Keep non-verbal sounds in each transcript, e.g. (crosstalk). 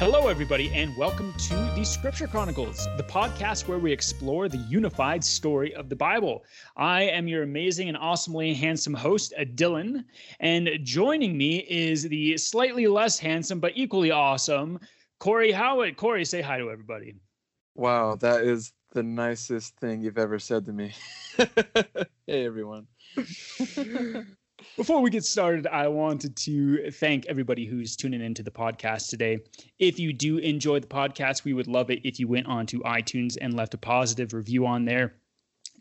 Hello, everybody, and welcome to the Scripture Chronicles, the podcast where we explore the unified story of the Bible. I am your amazing and awesomely handsome host, uh, Dylan, and joining me is the slightly less handsome but equally awesome Cory Howitt. Cory, say hi to everybody. Wow, that is the nicest thing you've ever said to me. (laughs) hey, everyone. (laughs) Before we get started, I wanted to thank everybody who's tuning into the podcast today. If you do enjoy the podcast, we would love it if you went on to iTunes and left a positive review on there.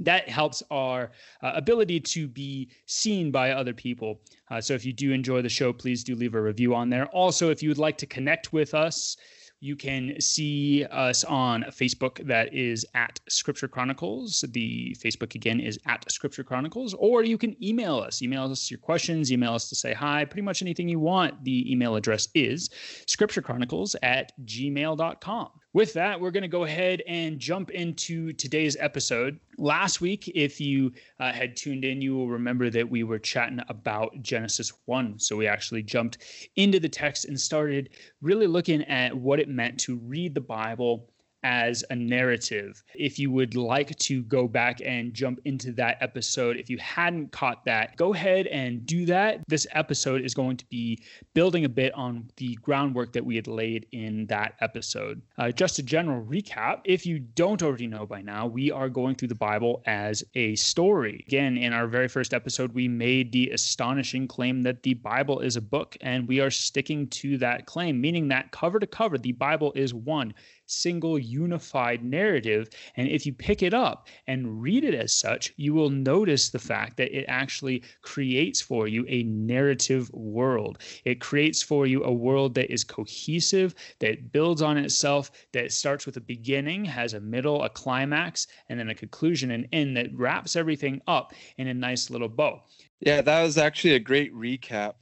That helps our uh, ability to be seen by other people. Uh, so if you do enjoy the show, please do leave a review on there. Also, if you would like to connect with us, you can see us on Facebook. That is at Scripture Chronicles. The Facebook again is at Scripture Chronicles. Or you can email us. Email us your questions. Email us to say hi. Pretty much anything you want. The email address is scripturechronicles at gmail.com with that, we're going to go ahead and jump into today's episode. Last week, if you uh, had tuned in, you will remember that we were chatting about Genesis 1. So we actually jumped into the text and started really looking at what it meant to read the Bible as a narrative. If you would like to go back and jump into that episode, if you hadn't caught that, go ahead and do that. This episode is going to be building a bit on the groundwork that we had laid in that episode. Uh, just a general recap if you don't already know by now, we are going through the Bible as a story. Again, in our very first episode, we made the astonishing claim that the Bible is a book, and we are sticking to that claim, meaning that cover to cover, the Bible is one single unified narrative. And if you pick it up and read it as such, you will notice the fact that it actually creates for you a narrative world. It creates for you a world that is cohesive, that builds on itself, that starts with a beginning, has a middle, a climax, and then a conclusion and end that wraps everything up in a nice little bow. Yeah, that was actually a great recap.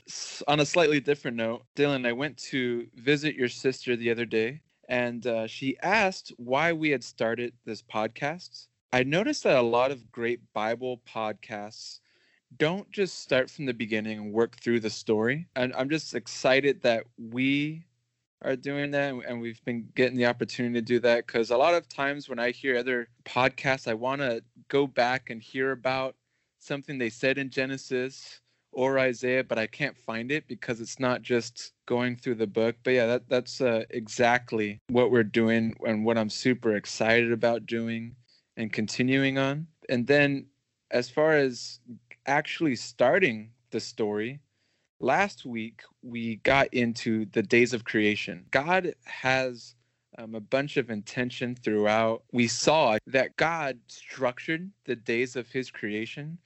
On a slightly different note, Dylan, I went to visit your sister the other day and uh, she asked why we had started this podcast. I noticed that a lot of great Bible podcasts don't just start from the beginning and work through the story. And I'm just excited that we are doing that and we've been getting the opportunity to do that because a lot of times when I hear other podcasts, I want to go back and hear about something they said in Genesis or Isaiah, but I can't find it because it's not just going through the book. But yeah, that that's uh, exactly what we're doing and what I'm super excited about doing and continuing on. And then as far as actually starting the story, last week we got into the days of creation. God has um, a bunch of intention throughout. We saw that God structured the days of his creation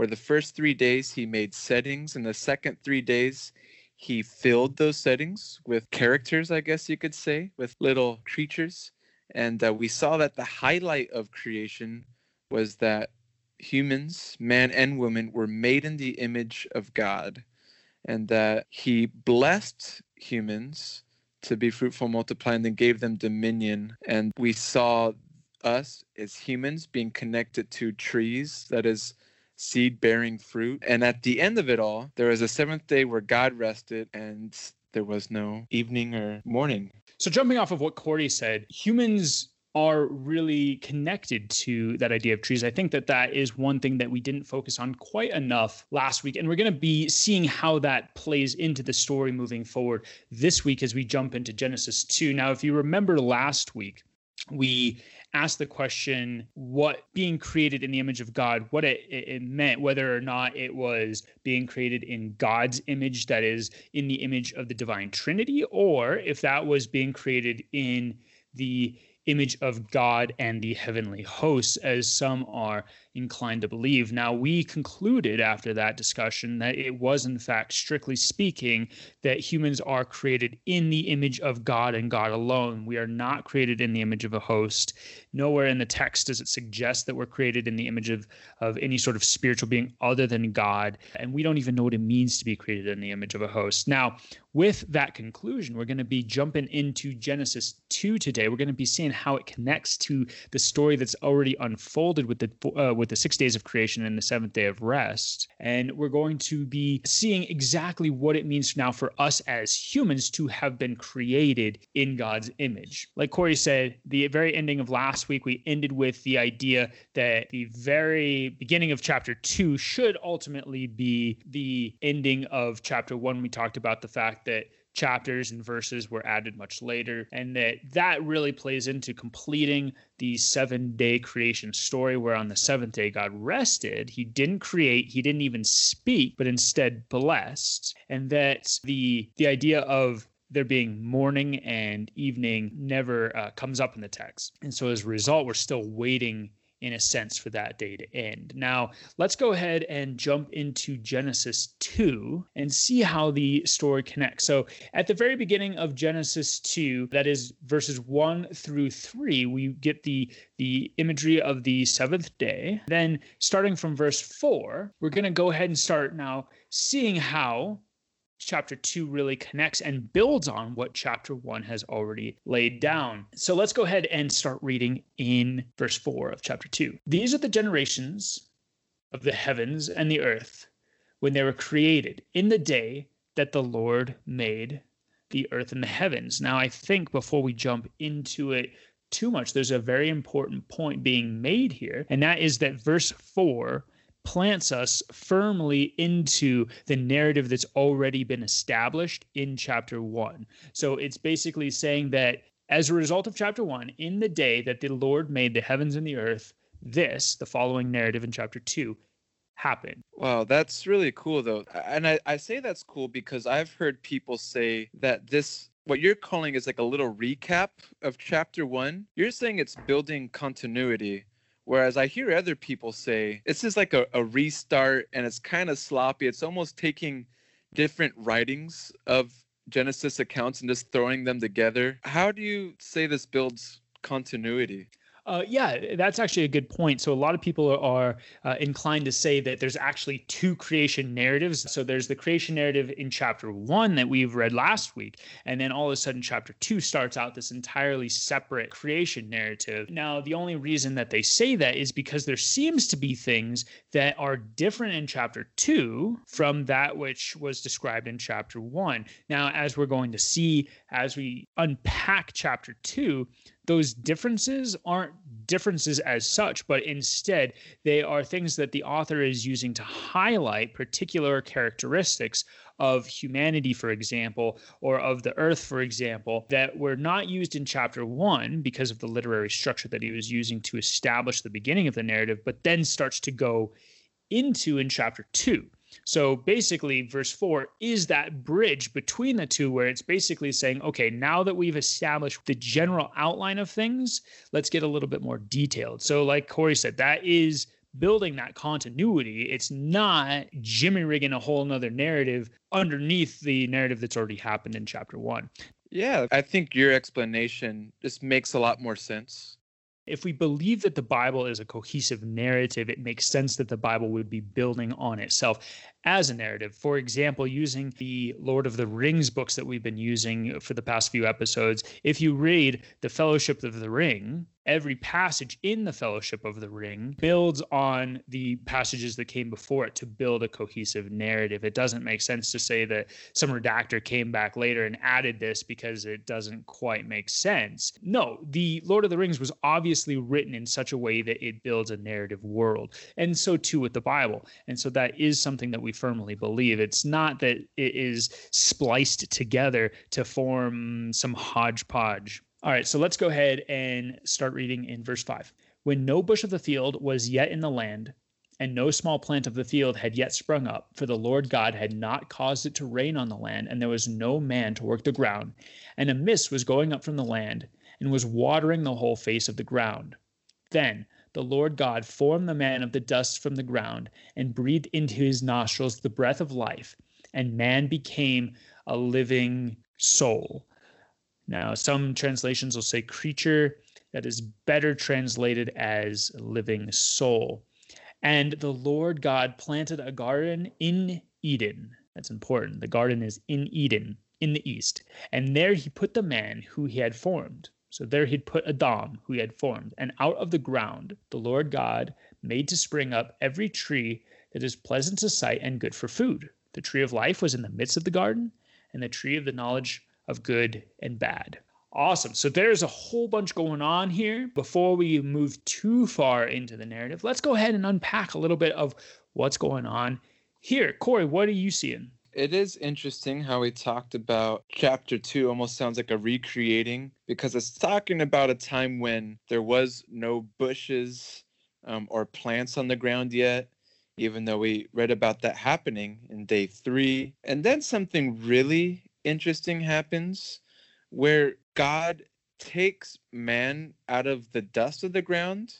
where the first three days he made settings, and the second three days he filled those settings with characters, I guess you could say, with little creatures. And uh, we saw that the highlight of creation was that humans, man and woman, were made in the image of God, and that he blessed humans to be fruitful, multiply, and then gave them dominion. And we saw us as humans being connected to trees, that is, seed bearing fruit. And at the end of it all, there was a seventh day where God rested and there was no evening or morning. So, jumping off of what Cory said, humans are really connected to that idea of trees. I think that that is one thing that we didn't focus on quite enough last week. And we're going to be seeing how that plays into the story moving forward this week as we jump into Genesis 2. Now, if you remember last week, we asked the question what being created in the image of God, what it, it, meant, whether or not it was being created in God's image, that is, in the image of the divine Trinity, or if that was being created in the image of God and the heavenly hosts, as some are inclined to believe. Now, we concluded after that discussion that it was, in fact, strictly speaking, that humans are created in the image of God and God alone. We are not created in the image of a host. Nowhere in the text does it suggest that we're created in the image of, of any sort of spiritual being other than God. And we don't even know what it means to be created in the image of a host. Now, with that conclusion, we're going to be jumping into Genesis 2 today. We're going to be seeing how it connects to the story that's already unfolded with the uh, with the six days of creation and the seventh day of rest. And we're going to be seeing exactly what it means now for us as humans to have been created in God's image. Like Cory said, the very ending of last week, we ended with the idea that the very beginning of chapter two should ultimately be the ending of chapter one. We talked about the fact that chapters and verses were added much later and that that really plays into completing the seven day creation story where on the seventh day god rested. He didn't create he didn't even speak but instead blessed. And that the the idea of there being morning and evening never uh, comes up in the text. And so as a result we're still waiting in a sense for that day to end. Now, let's go ahead and jump into Genesis 2 and see how the story connects. So, at the very beginning of Genesis 2, that is verses 1 through 3, we get the the imagery of the seventh day. Then, starting from verse 4, we're going to go ahead and start now seeing how chapter 2 really connects and builds on what chapter 1 has already laid down. So let's go ahead and start reading in verse 4 of chapter 2. These are the generations of the heavens and the earth when they were created in the day that the Lord made the earth and the heavens. Now, I think before we jump into it too much, there's a very important point being made here, and that is that verse 4 plants us firmly into the narrative that's already been established in chapter one. So it's basically saying that as a result of chapter one, in the day that the Lord made the heavens and the earth, this, the following narrative in chapter two, happened. Wow, that's really cool though. And I, I say that's cool because I've heard people say that this what you're calling is like a little recap of chapter one. You're saying it's building continuity Whereas I hear other people say this is like a, a restart and it's kind of sloppy. It's almost taking different writings of Genesis accounts and just throwing them together. How do you say this builds continuity? Uh, yeah, that's actually a good point. So a lot of people are uh, inclined to say that there's actually two creation narratives. So there's the creation narrative in chapter one that we've read last week, and then all of a sudden chapter two starts out this entirely separate creation narrative. Now the only reason that they say that is because there seems to be things that are different in chapter two from that which was described in chapter one. Now, as we're going to see as we unpack chapter two, those differences aren't differences as such, but instead they are things that the author is using to highlight particular characteristics of humanity, for example, or of the earth, for example, that were not used in chapter one because of the literary structure that he was using to establish the beginning of the narrative, but then starts to go into in chapter two. So basically, verse 4 is that bridge between the two where it's basically saying, okay, now that we've established the general outline of things, let's get a little bit more detailed. So, like Cory said, that is building that continuity. It's not jimmy rigging a whole nother narrative underneath the narrative that's already happened in chapter one. Yeah, I think your explanation just makes a lot more sense if we believe that the Bible is a cohesive narrative, it makes sense that the Bible would be building on itself as a narrative. For example, using the Lord of the Rings books that we've been using for the past few episodes, if you read The Fellowship of the Ring, every passage in the Fellowship of the Ring builds on the passages that came before it to build a cohesive narrative. It doesn't make sense to say that some redactor came back later and added this because it doesn't quite make sense. No, the Lord of the Rings was obviously written in such a way that it builds a narrative world. And so too with the Bible. And so that is something that we firmly believe. It's not that it is spliced together to form some hodgepodge all right, so let's go ahead and start reading in verse 5. When no bush of the field was yet in the land, and no small plant of the field had yet sprung up, for the Lord God had not caused it to rain on the land, and there was no man to work the ground, and a mist was going up from the land, and was watering the whole face of the ground. Then the Lord God formed the man of the dust from the ground, and breathed into his nostrils the breath of life, and man became a living soul. Now, some translations will say creature, that is better translated as living soul. And the Lord God planted a garden in Eden. That's important. The garden is in Eden, in the east. And there he put the man who he had formed. So there he'd put Adam, who he had formed, and out of the ground the Lord God made to spring up every tree that is pleasant to sight and good for food. The tree of life was in the midst of the garden, and the tree of the knowledge of good and bad. Awesome. So there's a whole bunch going on here. Before we move too far into the narrative, let's go ahead and unpack a little bit of what's going on here. Cory, what are you seeing? It is interesting how we talked about chapter two almost sounds like a recreating because it's talking about a time when there was no bushes um, or plants on the ground yet, even though we read about that happening in day three. And then something really interesting happens where God takes man out of the dust of the ground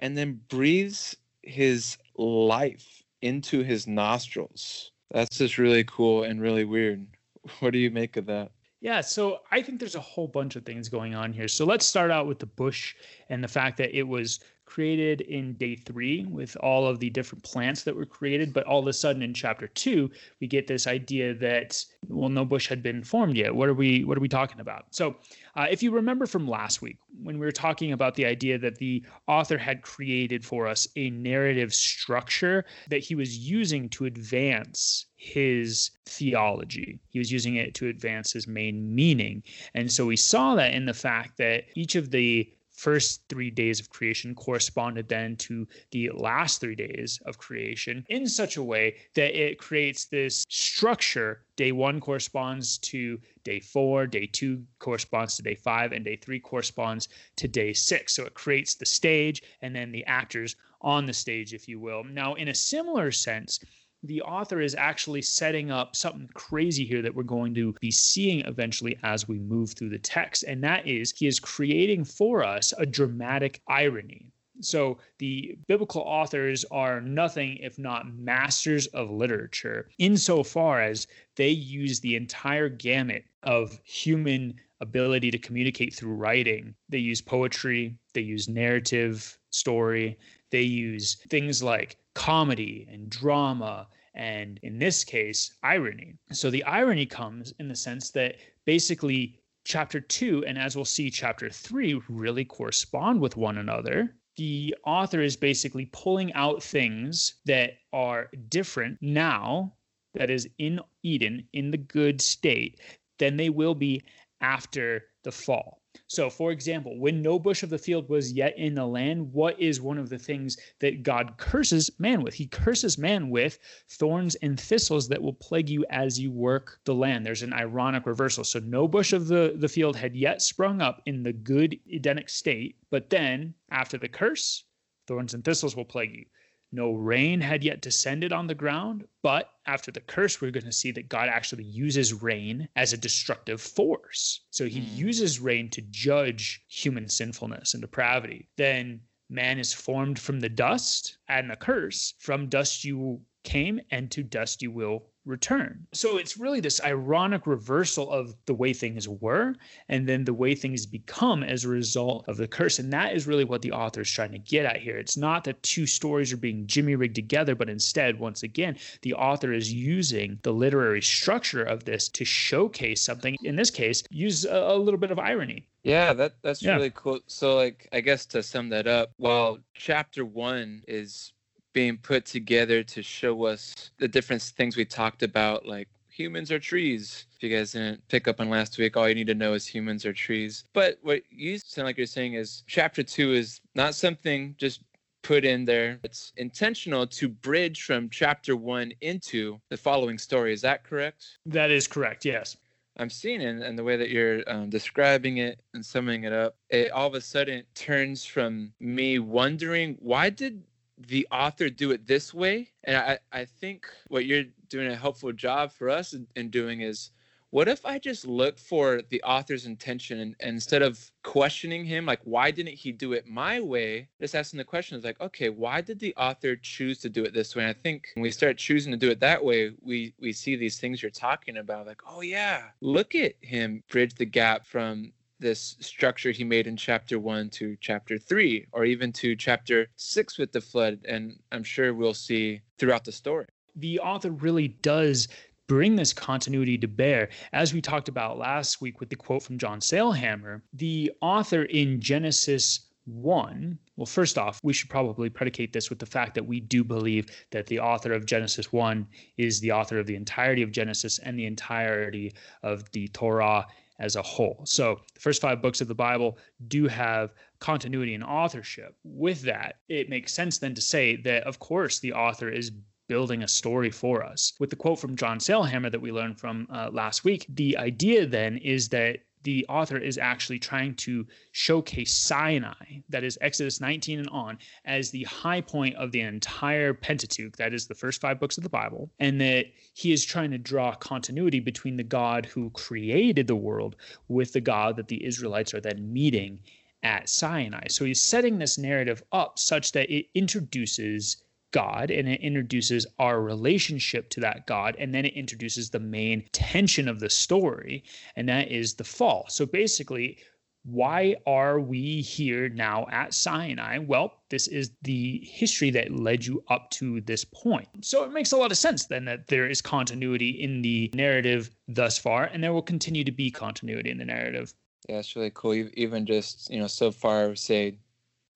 and then breathes his life into his nostrils. That's just really cool and really weird. (laughs) What do you make of that? Yeah, so I think there's a whole bunch of things going on here. So let's start out with the bush and the fact that it was created in day three with all of the different plants that were created. But all of a sudden in chapter two, we get this idea that well, no bush had been formed yet. What are we what are we talking about? So uh, if you remember from last week when we were talking about the idea that the author had created for us a narrative structure that he was using to advance his theology. He was using it to advance his main meaning. And so we saw that in the fact that each of the first three days of creation corresponded then to the last three days of creation in such a way that it creates this structure. Day one corresponds to day four, day two corresponds to day five, and day three corresponds to day six. So it creates the stage and then the actors on the stage, if you will. Now, in a similar sense, the author is actually setting up something crazy here that we're going to be seeing eventually as we move through the text. And that is, he is creating for us a dramatic irony. So the biblical authors are nothing if not masters of literature, insofar as they use the entire gamut of human ability to communicate through writing. They use poetry, they use narrative, story, they use things like comedy and drama and in this case irony. So the irony comes in the sense that basically chapter 2 and as we'll see chapter 3 really correspond with one another. The author is basically pulling out things that are different now that is in eden in the good state than they will be after the fall so, for example, when no bush of the field was yet in the land, what is one of the things that God curses man with? He curses man with thorns and thistles that will plague you as you work the land. There's an ironic reversal. So, no bush of the, the field had yet sprung up in the good Edenic state, but then after the curse, thorns and thistles will plague you. No rain had yet descended on the ground, but after the curse, we're going to see that God actually uses rain as a destructive force. So he mm. uses rain to judge human sinfulness and depravity. Then man is formed from the dust, and the curse from dust you came, and to dust you will return. So it's really this ironic reversal of the way things were and then the way things become as a result of the curse. And that is really what the author is trying to get at here. It's not that two stories are being jimmy rigged together, but instead, once again, the author is using the literary structure of this to showcase something. In this case, use a, a little bit of irony. Yeah, that that's yeah. really cool. So like I guess to sum that up, while chapter 1 is being put together to show us the different things we talked about, like humans are trees. If you guys didn't pick up on last week, all you need to know is humans are trees. But what you sound like you're saying is chapter two is not something just put in there. It's intentional to bridge from chapter one into the following story. Is that correct? That is correct, yes. I'm seeing it and the way that you're um, describing it and summing it up, it all of a sudden turns from me wondering why did the author do it this way. And i i think what you're doing a helpful job for us in, in doing is what if i just look for the author's intention and, and, instead of questioning him like why didn't he do it my way? Just asking the question is like okay why did the author choose to do it this way? And i think when we start choosing to do it that way we we see these things you're talking about like oh yeah look at him bridge the gap from this structure he made in chapter one to chapter three, or even to chapter six with the flood. And I'm sure we'll see throughout the story. The author really does bring this continuity to bear. As we talked about last week with the quote from John Sailhamer, the author in Genesis 1, well, first off, we should probably predicate this with the fact that we do believe that the author of Genesis 1 is the author of the entirety of Genesis and the entirety of the Torah as a whole. So the first five books of the Bible do have continuity and authorship. With that, it makes sense then to say that, of course, the author is building a story for us. With the quote from John Sailhamer that we learned from uh, last week, the idea then is that the author is actually trying to showcase Sinai, that is Exodus 19 and on, as the high point of the entire Pentateuch, that is the first five books of the Bible, and that he is trying to draw continuity between the God who created the world with the God that the Israelites are then meeting at Sinai. So he's setting this narrative up such that it introduces God and it introduces our relationship to that God. And then it introduces the main tension of the story, and that is the fall. So basically, why are we here now at Sinai? Well, this is the history that led you up to this point. So it makes a lot of sense then that there is continuity in the narrative thus far, and there will continue to be continuity in the narrative. Yeah, it's really cool. Even just, you know, so far, say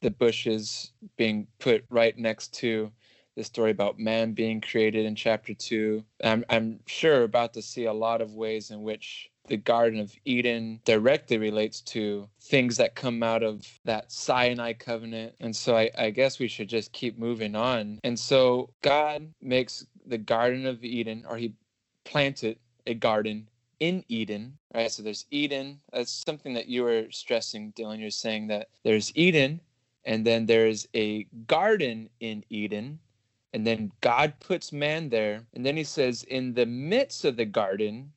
the bushes being put right next to the story about man being created in chapter two. I'm, I'm sure about to see a lot of ways in which the Garden of Eden directly relates to things that come out of that Sinai covenant. And so I, I, guess we should just keep moving on. And so God makes the Garden of Eden, or He planted a garden in Eden, right? So there's Eden. That's something that you were stressing, Dylan. You're saying that there's Eden, and then there's a garden in Eden. And then God puts man there. And then he says, in the midst of the garden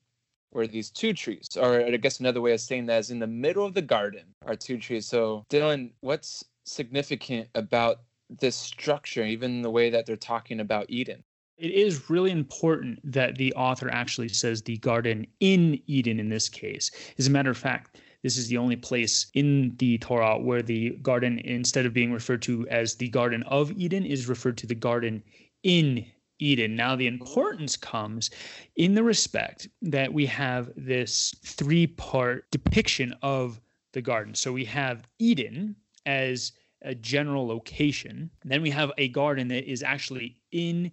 were these two trees. Or I guess another way of saying that is in the middle of the garden are two trees. So, Dylan, what's significant about this structure, even the way that they're talking about Eden? It is really important that the author actually says the garden in Eden in this case. As a matter of fact, this is the only place in the Torah where the garden, instead of being referred to as the Garden of Eden, is referred to the Garden in Eden. Now, the importance comes in the respect that we have this three part depiction of the garden. So we have Eden as a general location, then we have a garden that is actually in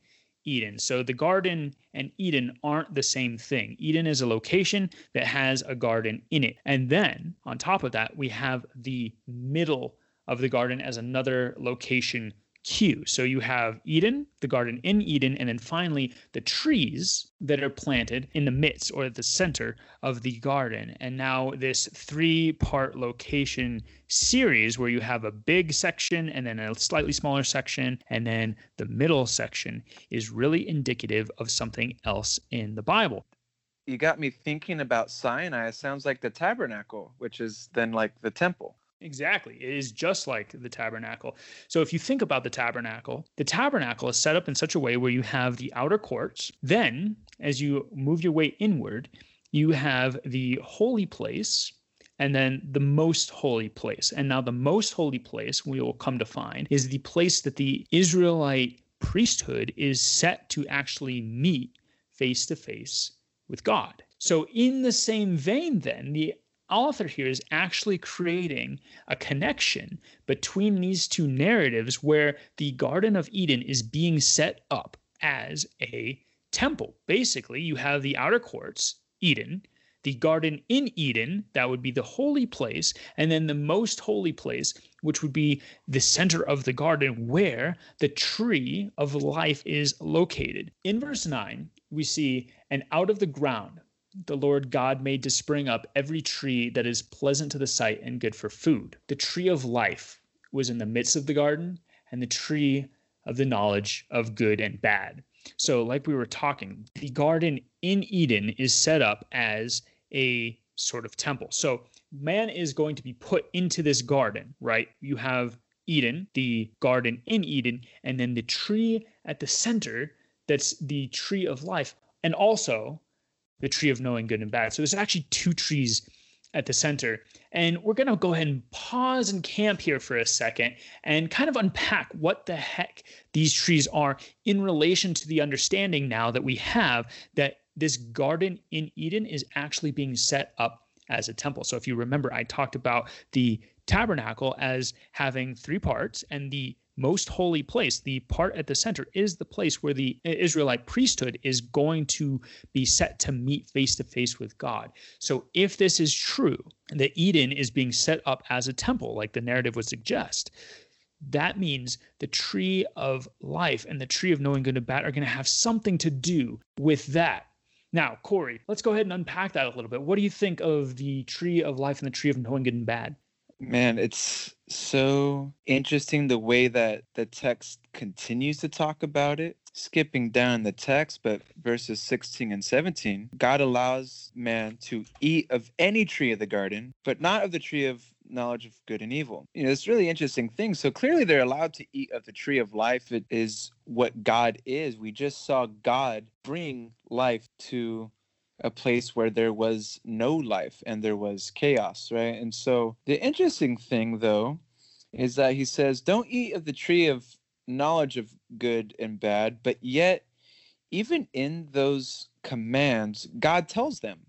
Eden. So the garden and Eden aren't the same thing. Eden is a location that has a garden in it. And then on top of that, we have the middle of the garden as another location Q. So you have Eden, the garden in Eden, and then finally the trees that are planted in the midst or at the center of the garden. And now this three part location series where you have a big section and then a slightly smaller section, and then the middle section is really indicative of something else in the Bible you got me thinking about Sinai. It sounds like the tabernacle, which is then like the temple. Exactly. It is just like the tabernacle. So if you think about the tabernacle, the tabernacle is set up in such a way where you have the outer courts. Then, as you move your way inward, you have the holy place and then the most holy place. And now the most holy place we will come to find is the place that the Israelite priesthood is set to actually meet face to face with God. So in the same vein then, the author here is actually creating a connection between these two narratives where the Garden of Eden is being set up as a temple. Basically, you have the outer courts, Eden, the garden in Eden, that would be the holy place, and then the most holy place, which would be the center of the garden where the tree of life is located. In verse 9, we see, and out of the ground the Lord God made to spring up every tree that is pleasant to the sight and good for food. The tree of life was in the midst of the garden, and the tree of the knowledge of good and bad. So, like we were talking, the garden in Eden is set up as a sort of temple. So, man is going to be put into this garden, right? You have Eden, the garden in Eden, and then the tree at the center that's the tree of life. And also, the tree of knowing good and bad. So there's actually two trees at the center. And we're going to go ahead and pause and camp here for a second and kind of unpack what the heck these trees are in relation to the understanding now that we have that this garden in Eden is actually being set up as a temple. So if you remember, I talked about the tabernacle as having three parts, and the most holy place, the part at the center, is the place where the Israelite priesthood is going to be set to meet face to face with God. So, if this is true, that Eden is being set up as a temple, like the narrative would suggest, that means the tree of life and the tree of knowing good and bad are going to have something to do with that. Now, Cory, let's go ahead and unpack that a little bit. What do you think of the tree of life and the tree of knowing good and bad? Man, it's so interesting the way that the text continues to talk about it. Skipping down the text, but verses 16 and 17, God allows man to eat of any tree of the garden, but not of the tree of knowledge of good and evil. You know, it's really interesting thing. So clearly they're allowed to eat of the tree of life. It is what God is. We just saw God bring life to a place where there was no life and there was chaos, right? And so the interesting thing, though, is that he says, Don't eat of the tree of knowledge of good and bad, but yet, even in those commands, God tells them,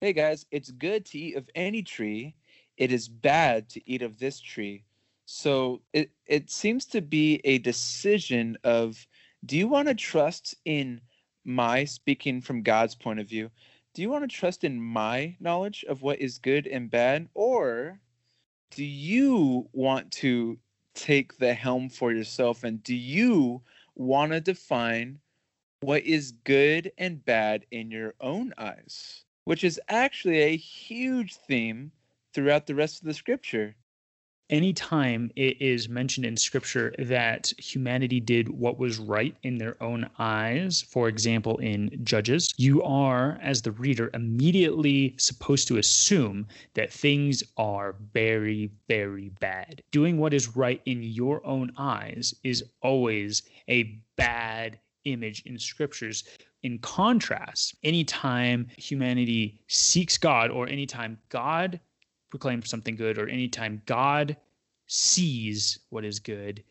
Hey guys, it's good to eat of any tree, it is bad to eat of this tree. So it, it seems to be a decision of do you want to trust in my speaking from God's point of view, do you want to trust in my knowledge of what is good and bad? Or do you want to take the helm for yourself? And do you want to define what is good and bad in your own eyes? Which is actually a huge theme throughout the rest of the scripture anytime it is mentioned in scripture that humanity did what was right in their own eyes, for example, in Judges, you are, as the reader, immediately supposed to assume that things are very, very bad. Doing what is right in your own eyes is always a bad image in scriptures. In contrast, anytime humanity seeks God or anytime God proclaim something good or anytime God sees what is good,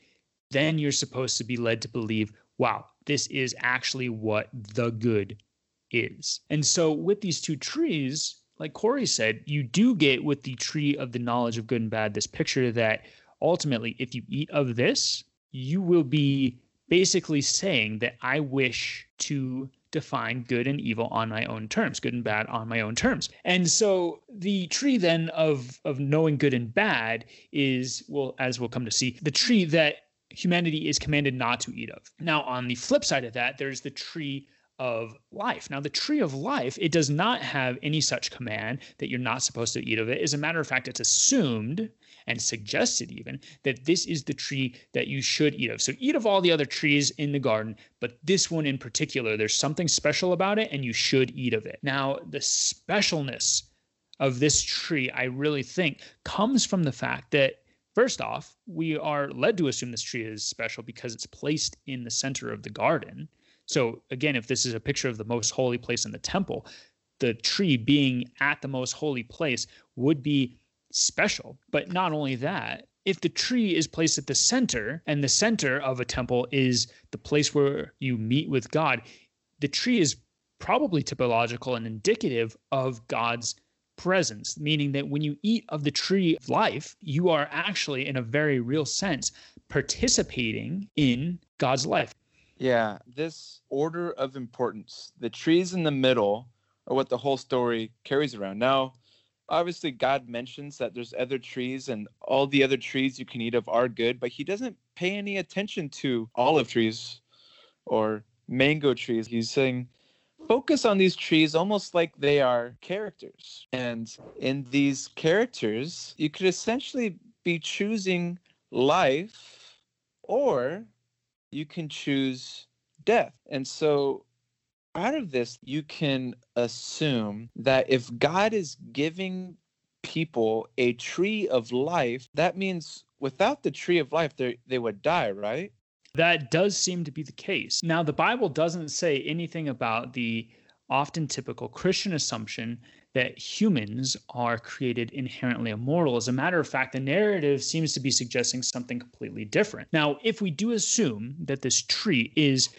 then you're supposed to be led to believe, wow, this is actually what the good is. And so with these two trees, like Cory said, you do get with the tree of the knowledge of good and bad this picture that ultimately, if you eat of this, you will be basically saying that I wish to define good and evil on my own terms, good and bad on my own terms. And so the tree then of of knowing good and bad is well as we'll come to see, the tree that humanity is commanded not to eat of. Now on the flip side of that, there's the tree of life. Now, the tree of life, it does not have any such command that you're not supposed to eat of it. As a matter of fact, it's assumed and suggested even that this is the tree that you should eat of. So eat of all the other trees in the garden, but this one in particular, there's something special about it and you should eat of it. Now, the specialness of this tree, I really think, comes from the fact that First off, we are led to assume this tree is special because it's placed in the center of the garden. So, again, if this is a picture of the most holy place in the temple, the tree being at the most holy place would be special. But not only that, if the tree is placed at the center and the center of a temple is the place where you meet with God, the tree is probably typological and indicative of God's presence, meaning that when you eat of the tree of life, you are actually, in a very real sense, participating in God's life. Yeah, this order of importance, the trees in the middle are what the whole story carries around. Now, obviously God mentions that there's other trees and all the other trees you can eat of are good, but he doesn't pay any attention to olive trees or mango trees. He's saying focus on these trees almost like they are characters. And in these characters, you could essentially be choosing life or you can choose death. And so out of this, you can assume that if God is giving people a tree of life, that means without the tree of life, they would die, right? That does seem to be the case. Now, the Bible doesn't say anything about the often typical Christian assumption that humans are created inherently immortal. As a matter of fact, the narrative seems to be suggesting something completely different. Now, if we do assume that this tree is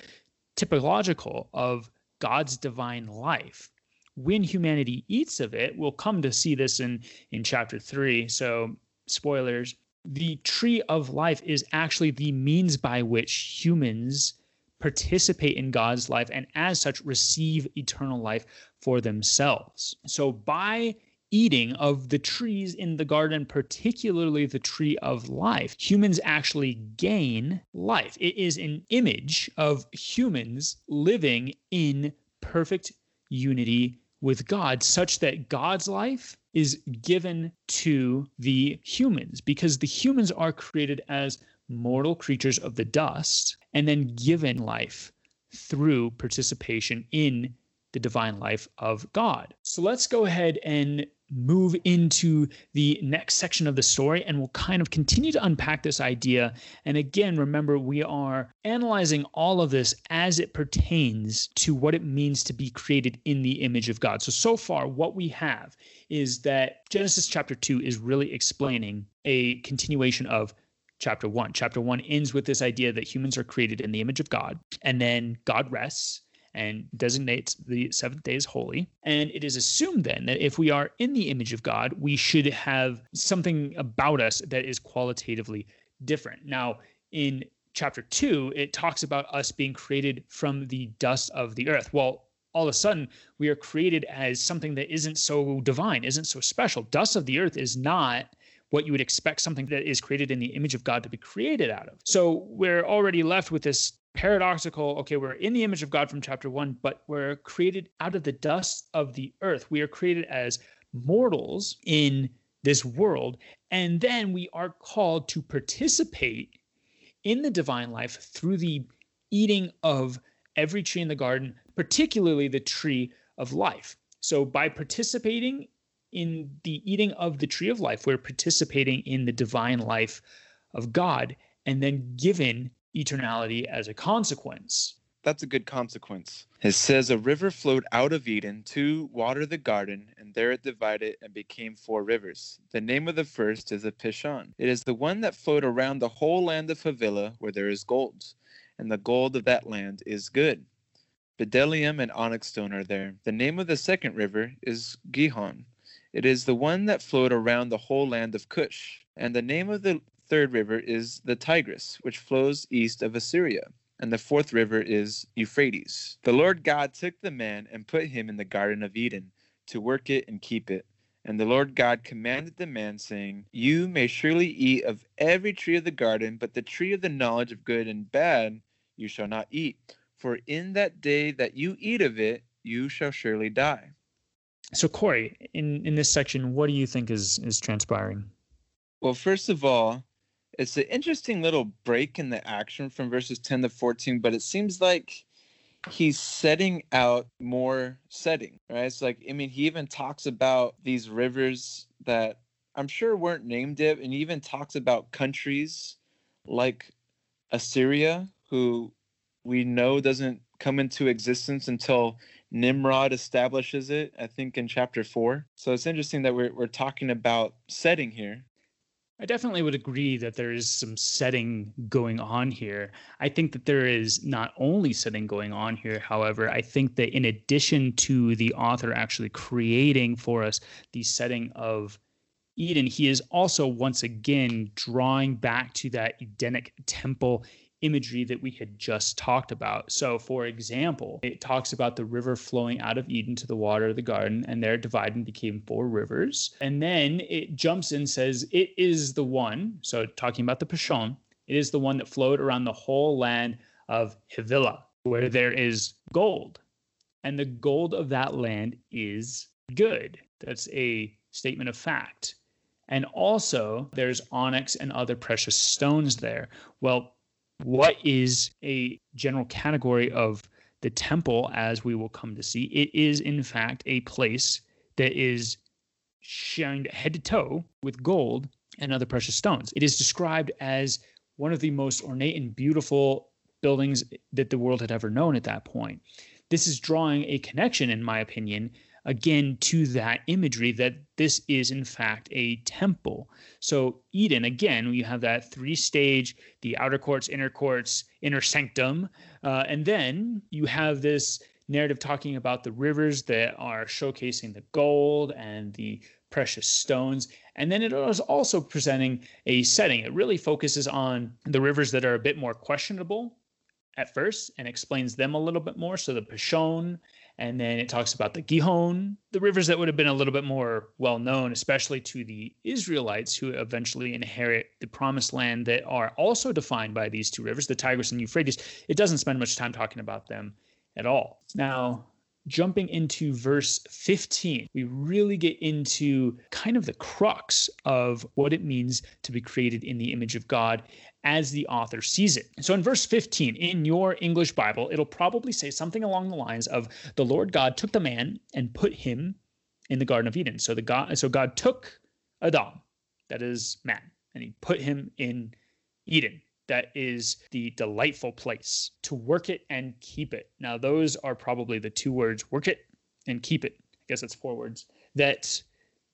typological of God's divine life. When humanity eats of it, we'll come to see this in, in chapter three. So, spoilers the tree of life is actually the means by which humans participate in God's life and as such receive eternal life for themselves. So by eating of the trees in the garden, particularly the tree of life, humans actually gain life. It is an image of humans living in perfect unity with God, such that God's life is given to the humans because the humans are created as mortal creatures of the dust and then given life through participation in the divine life of God. So let's go ahead and move into the next section of the story and we'll kind of continue to unpack this idea. And again, remember, we are analyzing all of this as it pertains to what it means to be created in the image of God. So, so far, what we have is that Genesis chapter 2 is really explaining a continuation of chapter 1. Chapter 1 ends with this idea that humans are created in the image of God, and then God rests and designates the seventh day as holy. And it is assumed then that if we are in the image of God, we should have something about us that is qualitatively different. Now, in chapter two, it talks about us being created from the dust of the earth. Well, all of a sudden, we are created as something that isn't so divine, isn't so special. Dust of the earth is not what you would expect something that is created in the image of God to be created out of. So we're already left with this paradoxical okay we're in the image of god from chapter 1 but we're created out of the dust of the earth. We are created as mortals in this world and then we are called to participate in the divine life through the eating of every tree in the garden particularly the tree of life. So by participating in the eating of the tree of life we're participating in the divine life of god and then given eternality as a consequence. That's a good consequence. It says a river flowed out of Eden to water the garden, and there it divided and became four rivers. The name of the first is the Pishon. It is the one that flowed around the whole land of Havilah, where there is gold, and the gold of that land is good. Bdellium and onyx stone are there. The name of the second river is Gihon. It is the one that flowed around the whole land of Cush. And the name of the third river is the Tigris, which flows east of Assyria. And the fourth river is Euphrates. The Lord God took the man and put him in the Garden of Eden to work it and keep it. And the Lord God commanded the man, saying, You may surely eat of every tree of the garden, but the tree of the knowledge of good and bad you shall not eat. For in that day that you eat of it, you shall surely die. So, Cory, in, in this section, what do you think is, is transpiring? Well, first of all, it's an interesting little break in the action from verses 10 to 14 but it seems like he's setting out more setting right? It's like i mean he even talks about these rivers that i'm sure weren't named it and he even talks about countries like assyria who we know doesn't come into existence until nimrod establishes it i think in chapter 4 so it's interesting that we're, we're talking about setting here I definitely would agree that there is some setting going on here. I think that there is not only setting going on here, however, I think that in addition to the author actually creating for us the setting of Eden, he is also once again drawing back to that Edenic temple imagery that we had just talked about. So, for example, it talks about the river flowing out of Eden to the water of the garden, and there divided and became four rivers. And then it jumps and says, It is the one, so talking about the Pishon, it is the one that flowed around the whole land of Havilah, where there is gold. And the gold of that land is good. That's a statement of fact. And also, there's onyx and other precious stones there. Well, what is a general category of the temple as we will come to see. It is in fact a place that is shined head to toe with gold and other precious stones. It is described as one of the most ornate and beautiful buildings that the world had ever known at that point. This is drawing a connection in my opinion again to that imagery that this is in fact a temple. So Eden, again, you have that three stage, the outer courts, inner courts, inner sanctum, uh, and then you have this narrative talking about the rivers that are showcasing the gold and the precious stones. And then it was also presenting a setting. It really focuses on the rivers that are a bit more questionable at first and explains them a little bit more. So the Pishon, and then it talks about the Gihon, the rivers that would have been a little bit more well known, especially to the Israelites who eventually inherit the promised land that are also defined by these two rivers, the Tigris and Euphrates. It doesn't spend much time talking about them at all. Now, jumping into verse 15, we really get into kind of the crux of what it means to be created in the image of God as the author sees it. So in verse 15, in your English Bible, it'll probably say something along the lines of the Lord God took the man and put him in the Garden of Eden. So the God so God took Adam, that is man, and he put him in Eden that is the delightful place to work it and keep it. Now, those are probably the two words work it and keep it. I guess it's four words that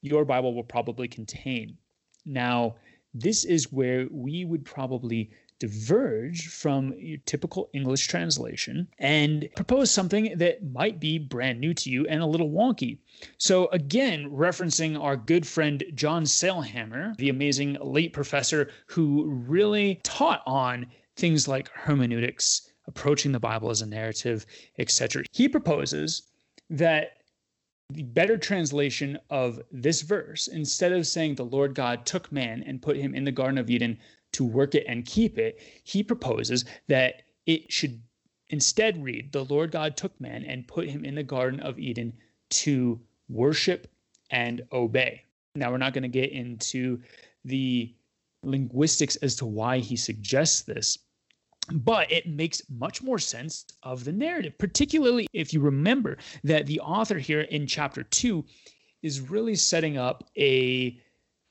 your Bible will probably contain. Now, this is where we would probably diverge from your typical English translation and propose something that might be brand new to you and a little wonky. So, again, referencing our good friend John Sailhamer, the amazing late professor who really taught on things like hermeneutics, approaching the Bible as a narrative, etc. He proposes that the better translation of this verse, instead of saying the Lord God took man and put him in the Garden of Eden to work it and keep it, he proposes that it should instead read, The Lord God took man and put him in the Garden of Eden to worship and obey. Now, we're not going to get into the linguistics as to why he suggests this, but it makes much more sense of the narrative, particularly if you remember that the author here in chapter two is really setting up a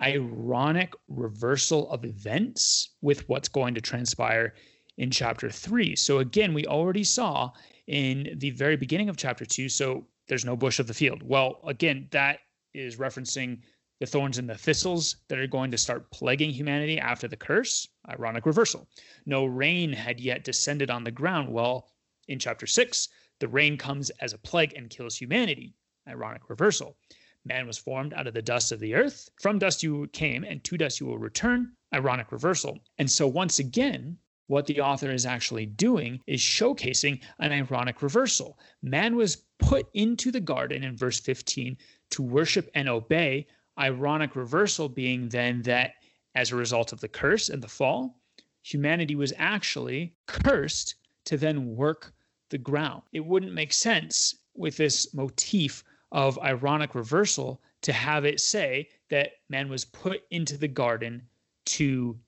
ironic reversal of events with what's going to transpire in chapter three. So, again, we already saw in the very beginning of chapter two, so there's no bush of the field. Well, again, that is referencing the thorns and the thistles that are going to start plaguing humanity after the curse. Ironic reversal. No rain had yet descended on the ground. Well, in chapter six, the rain comes as a plague and kills humanity. Ironic reversal. Man was formed out of the dust of the earth. From dust you came, and to dust you will return. Ironic reversal. And so, once again, what the author is actually doing is showcasing an ironic reversal. Man was put into the garden in verse 15 to worship and obey. Ironic reversal being then that as a result of the curse and the fall, humanity was actually cursed to then work the ground. It wouldn't make sense with this motif of ironic reversal to have it say that man was put into the garden to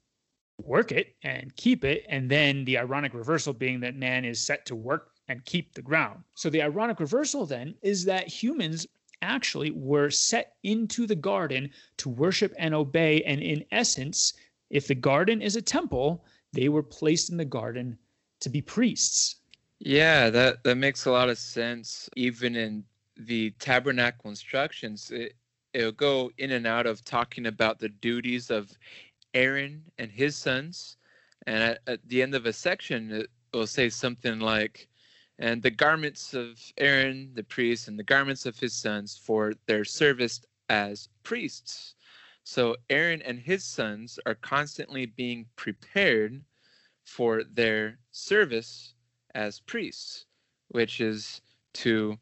work it and keep it, and then the ironic reversal being that man is set to work and keep the ground. So the ironic reversal then is that humans actually were set into the garden to worship and obey. And in essence, if the garden is a temple, they were placed in the garden to be priests. Yeah, that, that makes a lot of sense. Even in the tabernacle instructions, it, it'll go in and out of talking about the duties of Aaron and his sons. And at, at the end of a section, it will say something like, and the garments of Aaron the priest and the garments of his sons for their service as priests. So Aaron and his sons are constantly being prepared for their service as priests, which is to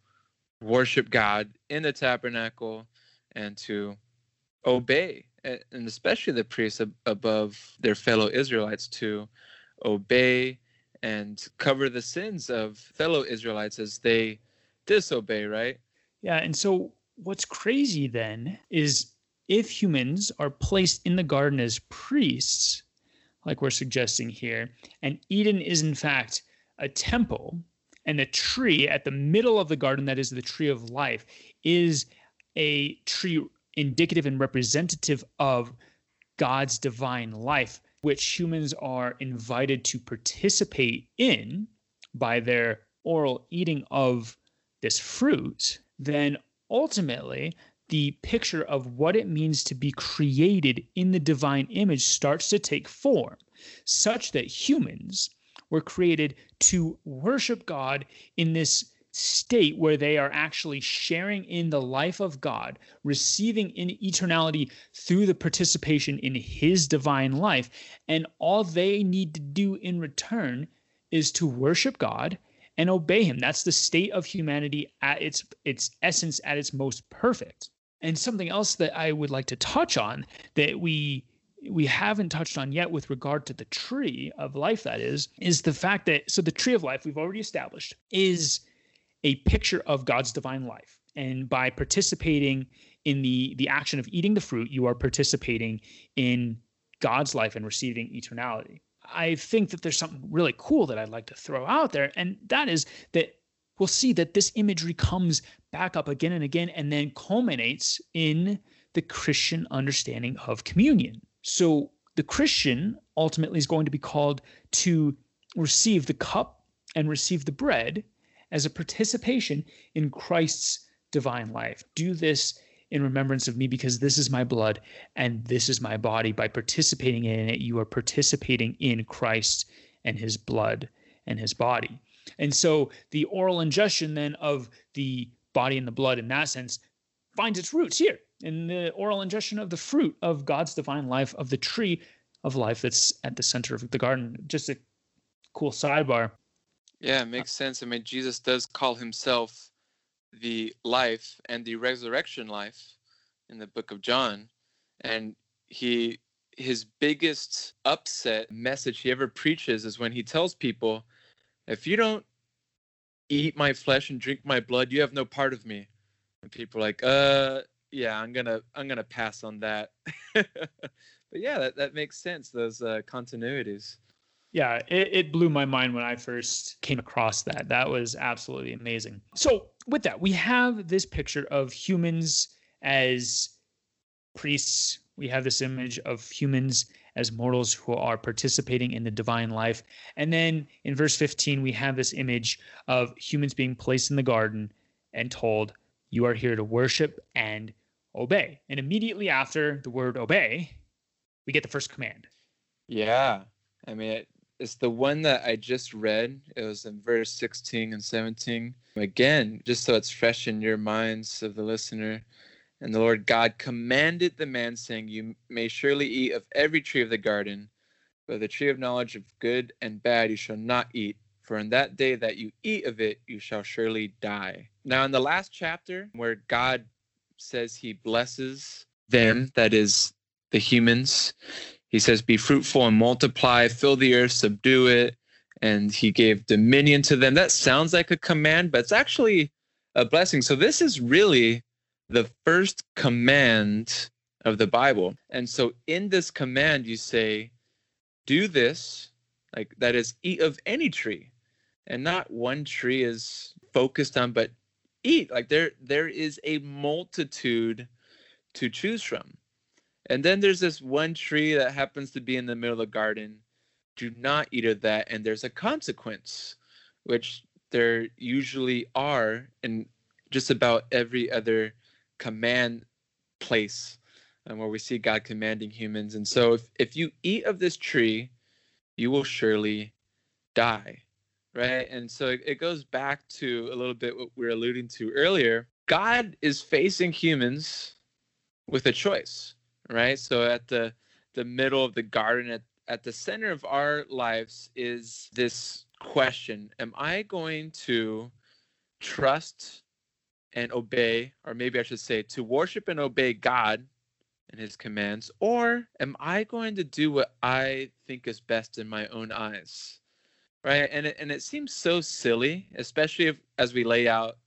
worship God in the tabernacle and to obey, and especially the priests above their fellow Israelites to obey and cover the sins of fellow Israelites as they disobey, right? Yeah. And so what's crazy then is if humans are placed in the garden as priests, like we're suggesting here, and Eden is in fact a temple, and the tree at the middle of the garden, that is the tree of life, is a tree indicative and representative of God's divine life, which humans are invited to participate in by their oral eating of this fruit, then ultimately the picture of what it means to be created in the divine image starts to take form, such that humans were created to worship God in this state where they are actually sharing in the life of God, receiving in eternality through the participation in his divine life. And all they need to do in return is to worship God and obey him. That's the state of humanity at its its essence at its most perfect. And something else that I would like to touch on that we we haven't touched on yet with regard to the tree of life that is is the fact that so the tree of life we've already established is a picture of God's divine life. And by participating in the the action of eating the fruit, you are participating in God's life and receiving eternality. I think that there's something really cool that I'd like to throw out there, and that is that we'll see that this imagery comes back up again and again and then culminates in the Christian understanding of communion. So the Christian ultimately is going to be called to receive the cup and receive the bread as a participation in Christ's divine life. Do this in remembrance of me because this is my blood and this is my body. By participating in it, you are participating in Christ and his blood and his body. And so the oral ingestion then of the body and the blood in that sense finds its roots here in the oral ingestion of the fruit of God's divine life, of the tree of life that's at the center of the garden. Just a cool sidebar. Yeah, it makes sense. I mean, Jesus does call himself the life and the resurrection life in the book of John. And he his biggest upset message he ever preaches is when he tells people, if you don't eat my flesh and drink my blood, you have no part of me. And people are like, uh yeah, I'm gonna I'm gonna pass on that. (laughs) but yeah, that, that makes sense, those uh, continuities yeah, it, it, blew my mind when I first came across that. That was absolutely amazing. So, with that, we have this picture of humans as priests. We have this image of humans as mortals who are participating in the divine life. And then in verse 15, we have this image of humans being placed in the garden and told, You are here to worship and obey. And immediately after the word obey, we get the first command. Yeah. I mean, it, it's the one that I just read. It was in verse 16 and 17. Again, just so it's fresh in your minds of the listener. And the Lord God commanded the man, saying, You may surely eat of every tree of the garden, but the tree of knowledge of good and bad you shall not eat, for in that day that you eat of it, you shall surely die. Now, in the last chapter, where God says he blesses them, that is, the humans, he says, Be fruitful and multiply, fill the earth, subdue it. And he gave dominion to them. That sounds like a command, but it's actually a blessing. So this is really the first command of the Bible. And so in this command, you say, Do this, like that is, eat of any tree. And not one tree is focused on, but eat. Like there, there is a multitude to choose from. And then there's this one tree that happens to be in the middle of the garden. Do not eat of that. And there's a consequence, which there usually are in just about every other command place um, where we see God commanding humans. And so if, if you eat of this tree, you will surely die. Right. And so it, it goes back to a little bit what we were alluding to earlier. God is facing humans with a choice right? So at the the middle of the garden, at, at the center of our lives is this question Am I going to trust and obey, or maybe I should say, to worship and obey God and his commands, or am I going to do what I think is best in my own eyes? Right? And it, and it seems so silly, especially if, as we lay out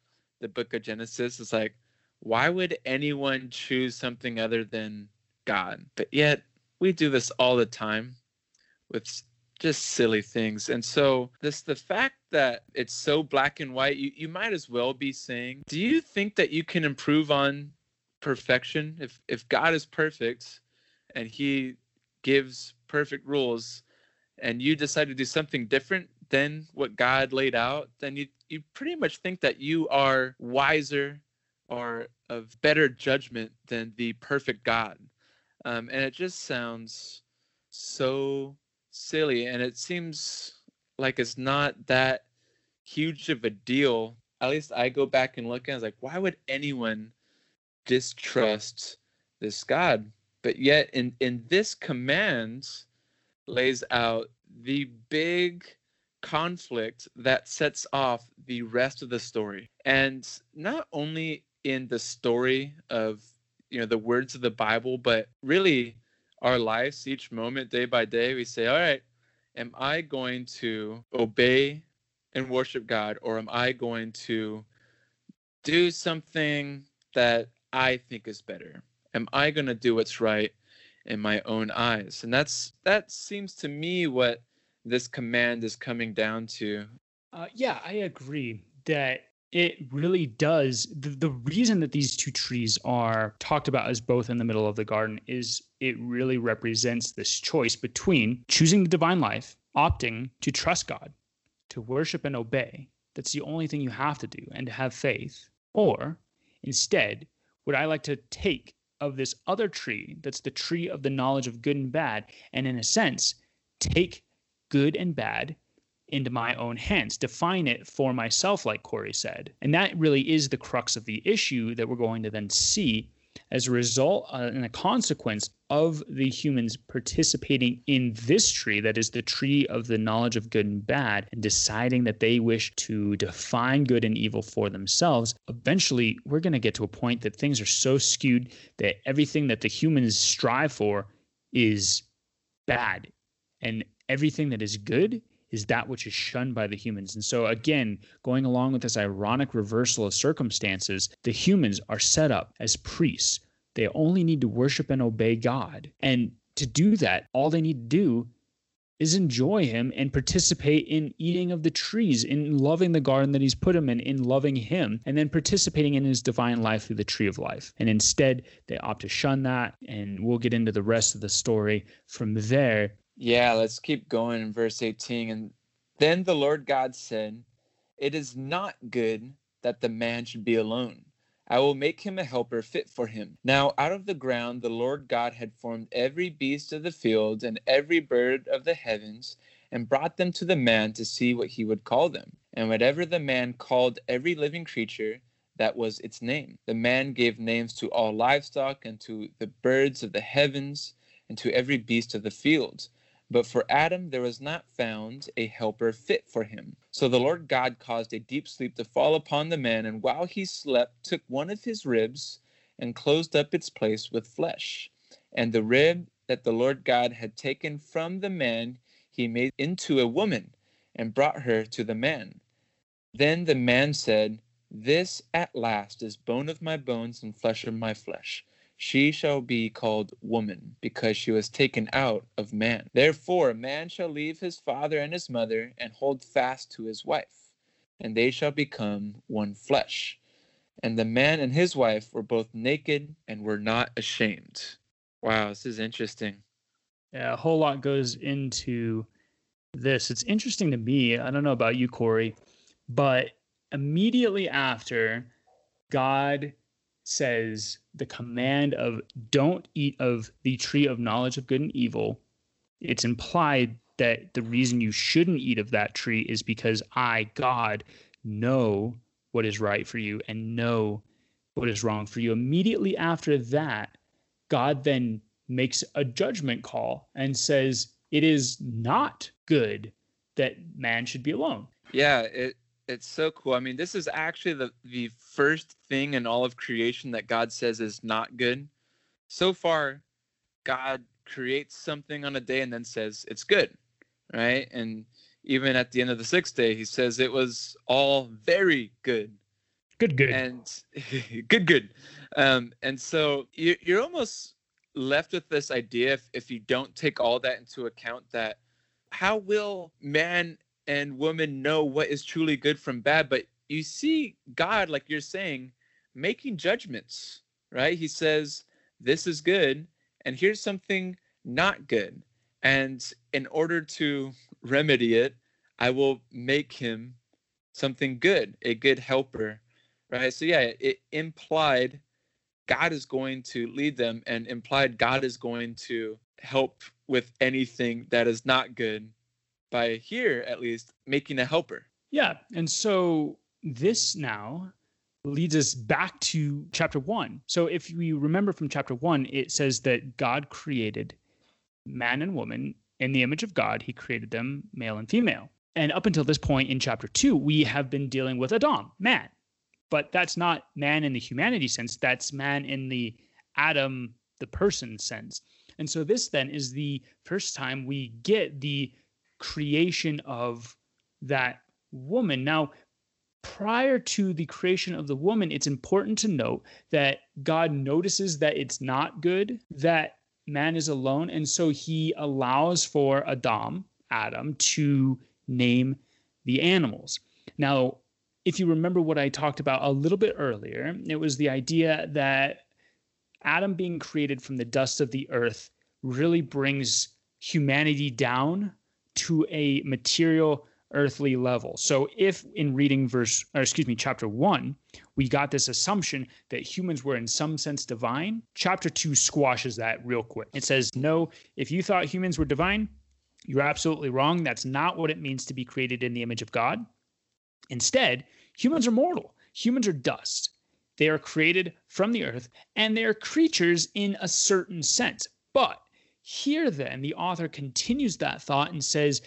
the book of Genesis. It's like, why would anyone choose something other than God. But yet we do this all the time with just silly things. And so this the fact that it's so black and white, you, you might as well be saying, do you think that you can improve on perfection? If if God is perfect and he gives perfect rules and you decide to do something different than what God laid out, then you you pretty much think that you are wiser or of better judgment than the perfect God. Um, and it just sounds so silly. And it seems like it's not that huge of a deal at least I go back and look and I was like, why would anyone distrust this God? But yet in, in this command lays out the big conflict that sets off the rest of the story. And not only in the story of you know the words of the Bible, but really our lives each moment day by day we say, all right, am I going to obey and worship God or am I going to do something that I think is better? Am I going to do what's right in my own eyes? And that's that seems to me what this command is coming down to. Uh, yeah, I agree that it really does. The, the reason that these two trees are talked about as both in the middle of the garden is it really represents this choice between choosing the divine life, opting to trust God, to worship and obey. That's the only thing you have to do, and to have faith. Or instead, would I like to take of this other tree that's the tree of the knowledge of good and bad, and in a sense, take good and bad into my own hands, define it for myself, like Cory said. And that really is the crux of the issue that we're going to then see as a result uh, and a consequence of the humans participating in this tree that is the tree of the knowledge of good and bad and deciding that they wish to define good and evil for themselves eventually we're going to get to a point that things are so skewed that everything that the humans strive for is bad and everything that is good is that which is shunned by the humans. And so, again, going along with this ironic reversal of circumstances, the humans are set up as priests. They only need to worship and obey God. And to do that, all they need to do is enjoy Him and participate in eating of the trees, in loving the garden that He's put them in, in loving Him, and then participating in His divine life through the tree of life. And instead, they opt to shun that. And we'll get into the rest of the story from there yeah, let's keep going in verse 18. And then the Lord God said, It is not good that the man should be alone. I will make him a helper fit for him. Now, out of the ground, the Lord God had formed every beast of the field and every bird of the heavens, and brought them to the man to see what he would call them. And whatever the man called every living creature, that was its name. The man gave names to all livestock, and to the birds of the heavens, and to every beast of the field. But for Adam there was not found a helper fit for him. So the Lord God caused a deep sleep to fall upon the man, and while he slept, took one of his ribs and closed up its place with flesh. And the rib that the Lord God had taken from the man he made into a woman and brought her to the man. Then the man said, This at last is bone of my bones and flesh of my flesh. She shall be called woman, because she was taken out of man. Therefore, man shall leave his father and his mother, and hold fast to his wife, and they shall become one flesh. And the man and his wife were both naked and were not ashamed. Wow, this is interesting. Yeah, a whole lot goes into this. It's interesting to me. I don't know about you, Cory, but immediately after God says the command of don't eat of the tree of knowledge of good and evil, it's implied that the reason you shouldn't eat of that tree is because I, God, know what is right for you and know what is wrong for you. Immediately after that, God then makes a judgment call and says, It is not good that man should be alone. Yeah, it it's so cool. I mean, this is actually the the first thing in all of creation that God says is not good. So far, God creates something on a day and then says it's good, right? And even at the end of the sixth day, he says it was all very good. Good, good. And (laughs) good, good. Um, and so you, you're almost left with this idea if, if you don't take all that into account that how will man and women know what is truly good from bad. But you see God, like you're saying, making judgments, right? He says, This is good, and here's something not good. And in order to remedy it, I will make him something good, a good helper, right? So, yeah, it implied God is going to lead them, and implied God is going to help with anything that is not good by here at least making a helper. Yeah. And so this now leads us back to chapter one. So if we remember from chapter one, it says that God created man and woman in the image of God. He created them male and female. And up until this point in chapter two, we have been dealing with Adam, man. But that's not man in the humanity sense, that's man in the Adam, the person sense. And so this then is the first time we get the creation of that woman. Now, prior to the creation of the woman, it's important to note that God notices that it's not good that man is alone. And so he allows for Adam, Adam, to name the animals. Now, if you remember what I talked about a little bit earlier, it was the idea that Adam being created from the dust of the earth really brings humanity down to a material earthly level. So if in reading verse or excuse me chapter 1 we got this assumption that humans were in some sense divine, chapter 2 squashes that real quick. It says no, if you thought humans were divine, you're absolutely wrong. That's not what it means to be created in the image of God. Instead, humans are mortal. Humans are dust. They are created from the earth and they are creatures in a certain sense. But here, then, the author continues that thought and says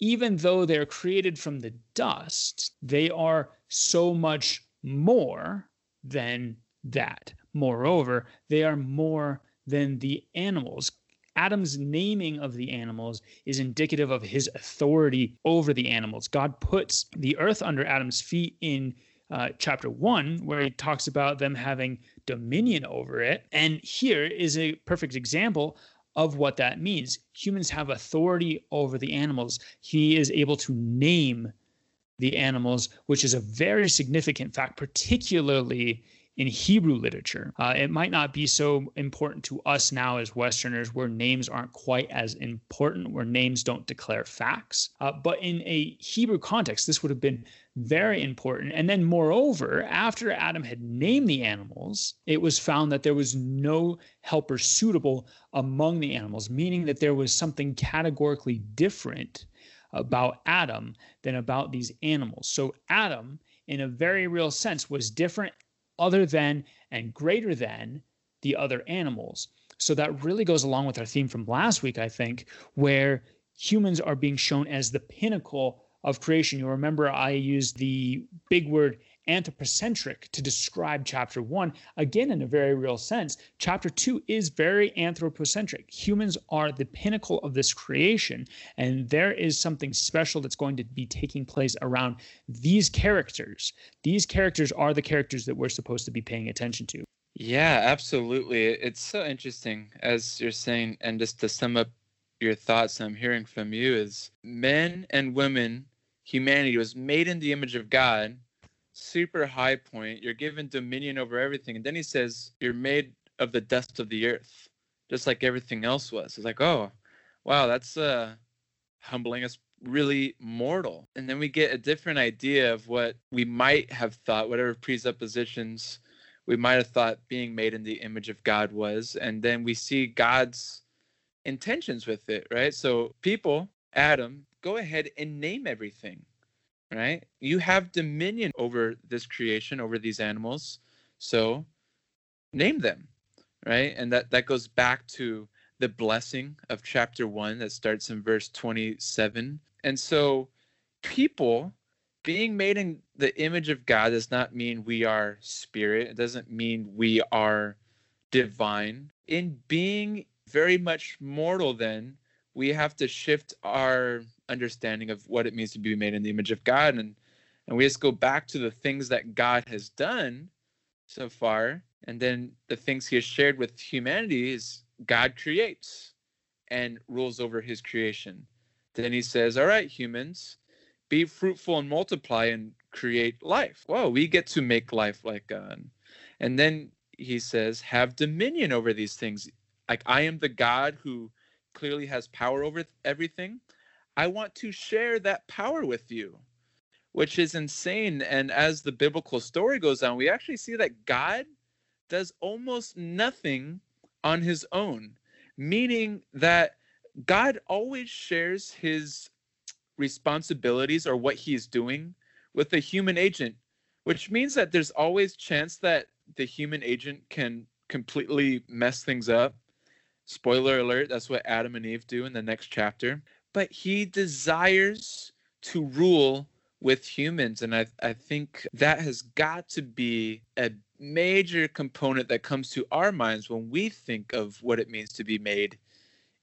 even though they're created from the dust, they are so much more than that. Moreover, they are more than the animals. Adam's naming of the animals is indicative of his authority over the animals. God puts the earth under Adam's feet in uh, chapter one, where he talks about them having dominion over it. And here is a perfect example of what that means. Humans have authority over the animals. He is able to name the animals, which is a very significant fact, particularly in Hebrew literature. Uh, it might not be so important to us now as Westerners, where names aren't quite as important, where names don't declare facts. Uh, but in a Hebrew context, this would have been very important. And then, moreover, after Adam had named the animals, it was found that there was no helper suitable among the animals, meaning that there was something categorically different about Adam than about these animals. So, Adam, in a very real sense, was different, other than, and greater than the other animals. So, that really goes along with our theme from last week, I think, where humans are being shown as the pinnacle of creation. You remember I used the big word anthropocentric to describe chapter one. Again, in a very real sense, chapter two is very anthropocentric. Humans are the pinnacle of this creation, and there is something special that's going to be taking place around these characters. These characters are the characters that we're supposed to be paying attention to. Yeah, absolutely. It's so interesting, as you're saying, and just to sum up your thoughts I'm hearing from you is men and women humanity was made in the image of God, super high point. You're given dominion over everything. And then he says, You're made of the dust of the earth, just like everything else was. It's like, oh, wow, that's uh humbling us really mortal. And then we get a different idea of what we might have thought, whatever presuppositions we might have thought being made in the image of God was. And then we see God's intentions with it, right? So people, Adam, go ahead and name everything, right? You have dominion over this creation, over these animals. So name them, right? And that, that goes back to the blessing of chapter one that starts in verse 27. And so people being made in the image of God does not mean we are spirit. It doesn't mean we are divine. In being very much mortal, then, we have to shift our understanding of what it means to be made in the image of God. And, and we just go back to the things that God has done so far. And then the things he has shared with humanity is God creates and rules over his creation. Then he says, All right, humans, be fruitful and multiply and create life. Well, we get to make life like God. And then he says, Have dominion over these things. Like I am the God who clearly has power over everything. I want to share that power with you, which is insane. And as the biblical story goes on, we actually see that God does almost nothing on his own, meaning that God always shares his responsibilities or what he's doing with a human agent which means that there's always chance that the human agent can completely mess things up. Spoiler alert, that's what Adam and Eve do in the next chapter. But he desires to rule with humans. And I, I think that has got to be a major component that comes to our minds when we think of what it means to be made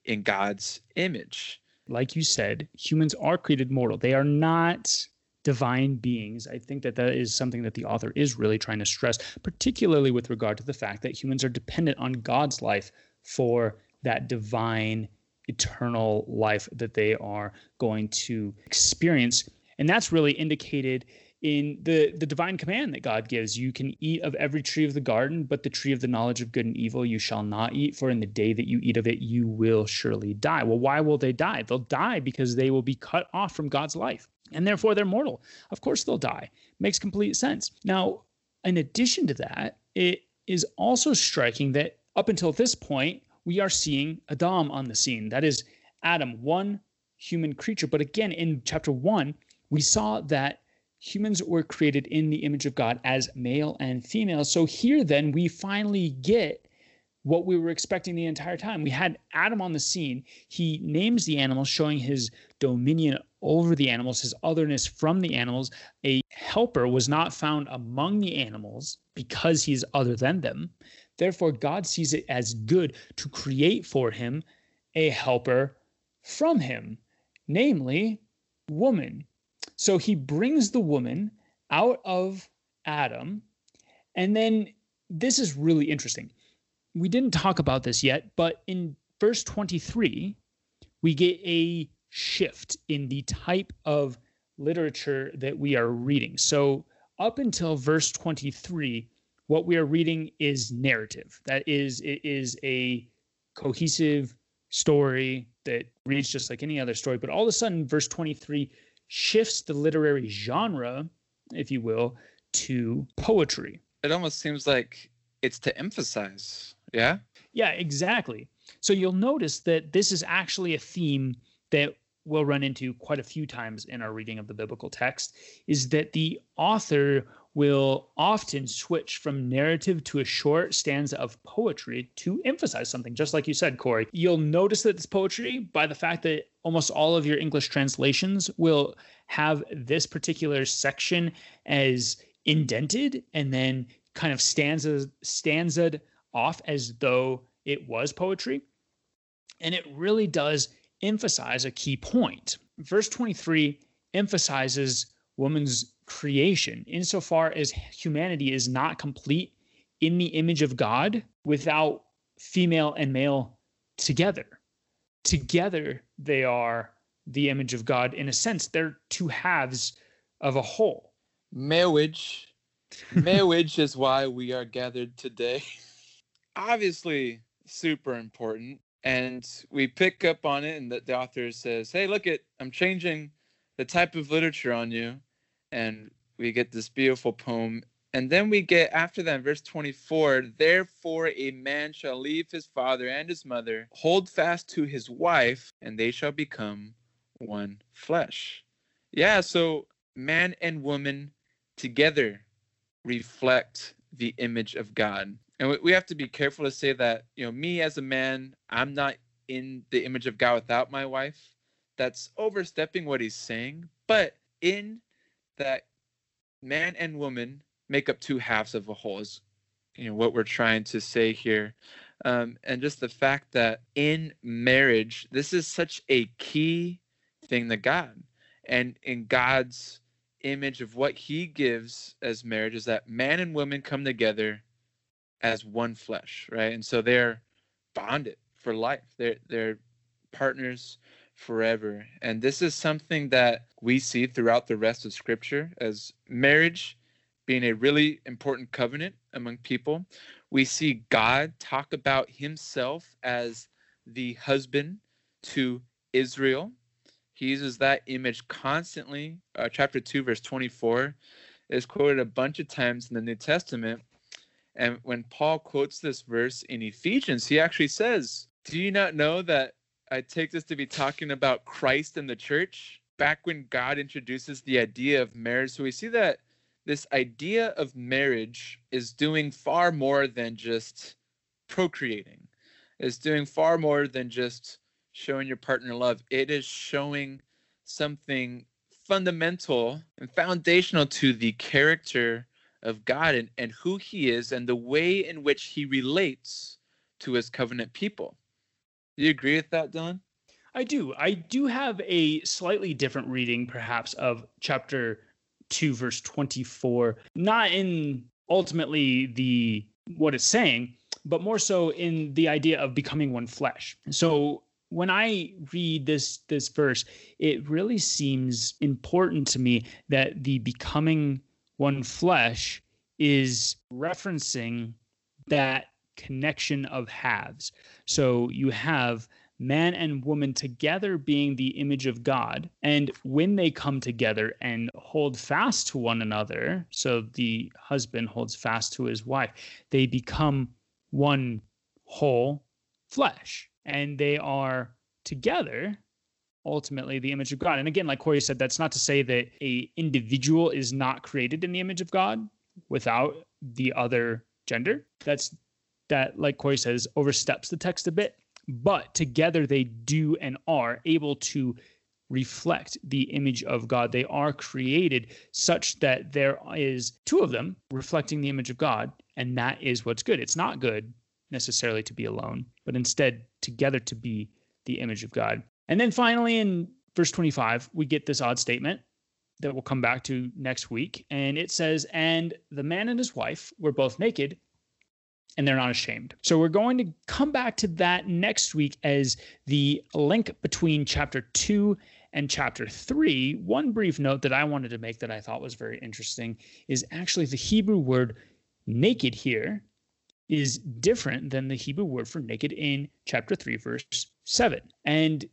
in God's image. Like you said, humans are created mortal. They are not divine beings. I think that that is something that the author is really trying to stress, particularly with regard to the fact that humans are dependent on God's life for that divine eternal life that they are going to experience. And that's really indicated in the the divine command that God gives. You can eat of every tree of the garden, but the tree of the knowledge of good and evil you shall not eat, for in the day that you eat of it, you will surely die. Well, why will they die? They'll die because they will be cut off from God's life, and therefore they're mortal. Of course, they'll die. Makes complete sense. Now, in addition to that, it is also striking that up until this point, we are seeing Adam on the scene. That is Adam, one human creature. But again, in chapter one, we saw that humans were created in the image of God as male and female. So here then we finally get what we were expecting the entire time. We had Adam on the scene. He names the animals, showing his dominion over the animals, his otherness from the animals. A helper was not found among the animals because he's other than them. Therefore, God sees it as good to create for him a helper from him, namely woman. So he brings the woman out of Adam. And then this is really interesting. We didn't talk about this yet, but in verse 23, we get a shift in the type of literature that we are reading. So, up until verse 23, what we are reading is narrative. That is, it is a cohesive story that reads just like any other story. But all of a sudden, verse 23 shifts the literary genre, if you will, to poetry. It almost seems like it's to emphasize. Yeah. Yeah, exactly. So you'll notice that this is actually a theme that we'll run into quite a few times in our reading of the biblical text is that the author will often switch from narrative to a short stanza of poetry to emphasize something, just like you said, Cory. You'll notice that it's poetry by the fact that almost all of your English translations will have this particular section as indented and then kind of stanzas stanzed off as though it was poetry. And it really does emphasize a key point. Verse 23 emphasizes woman's creation insofar as humanity is not complete in the image of God without female and male together. Together, they are the image of God. In a sense, they're two halves of a whole. Marriage. Marriage is why we are gathered today. Obviously, super important. And we pick up on it, and the, the author says, Hey, look it, I'm changing the type of literature on you and we get this beautiful poem. And then we get after that, verse 24, therefore a man shall leave his father and his mother, hold fast to his wife, and they shall become one flesh. Yeah, so man and woman together reflect the image of God. And we have to be careful to say that, you know, me as a man, I'm not in the image of God without my wife. That's overstepping what he's saying. But in that man and woman make up two halves of a whole is you know what we're trying to say here. Um, and just the fact that in marriage this is such a key thing to god. And in god's image of what he gives as marriage is that man and woman come together as one flesh right? And so they're bonded for life. They're they're partners forever. And this is something that we see throughout the rest of Scripture as marriage being a really important covenant among people. We see God talk about himself as the husband to Israel. He uses that image constantly. Uh, chapter 2, verse 24 is quoted a bunch of times in the New Testament. And when Paul quotes this verse in Ephesians, he actually says, Do you not know that I take this to be talking about Christ and the church back when God introduces the idea of marriage. So we see that this idea of marriage is doing far more than just procreating. It's doing far more than just showing your partner love. It is showing something fundamental and foundational to the character of God and, and who he is and the way in which he relates to his covenant people. Do you agree with that, Dylan? I do. I do have a slightly different reading, perhaps, of chapter 2, verse 24. Not in ultimately the what it's saying, but more so in the idea of becoming one flesh. So when I read this this verse, it really seems important to me that the becoming one flesh is referencing that connection of halves. So you have man and woman together being the image of God. And when they come together and hold fast to one another, so the husband holds fast to his wife, they become one whole flesh and they are together ultimately the image of god and again like cory said that's not to say that a individual is not created in the image of god without the other gender that's that like cory says oversteps the text a bit but together they do and are able to reflect the image of God. They are created such that there is two of them reflecting the image of God, and that is what's good. It's not good necessarily to be alone, but instead together to be the image of God. And then finally in verse 25, we get this odd statement that we'll come back to next week. And it says, And the man and his wife were both naked and they're not ashamed. So we're going to come back to that next week as the link between chapter 2 and chapter 3. One brief note that I wanted to make that I thought was very interesting is actually the Hebrew word naked here is different than the Hebrew word for naked in chapter 3 verse 7. And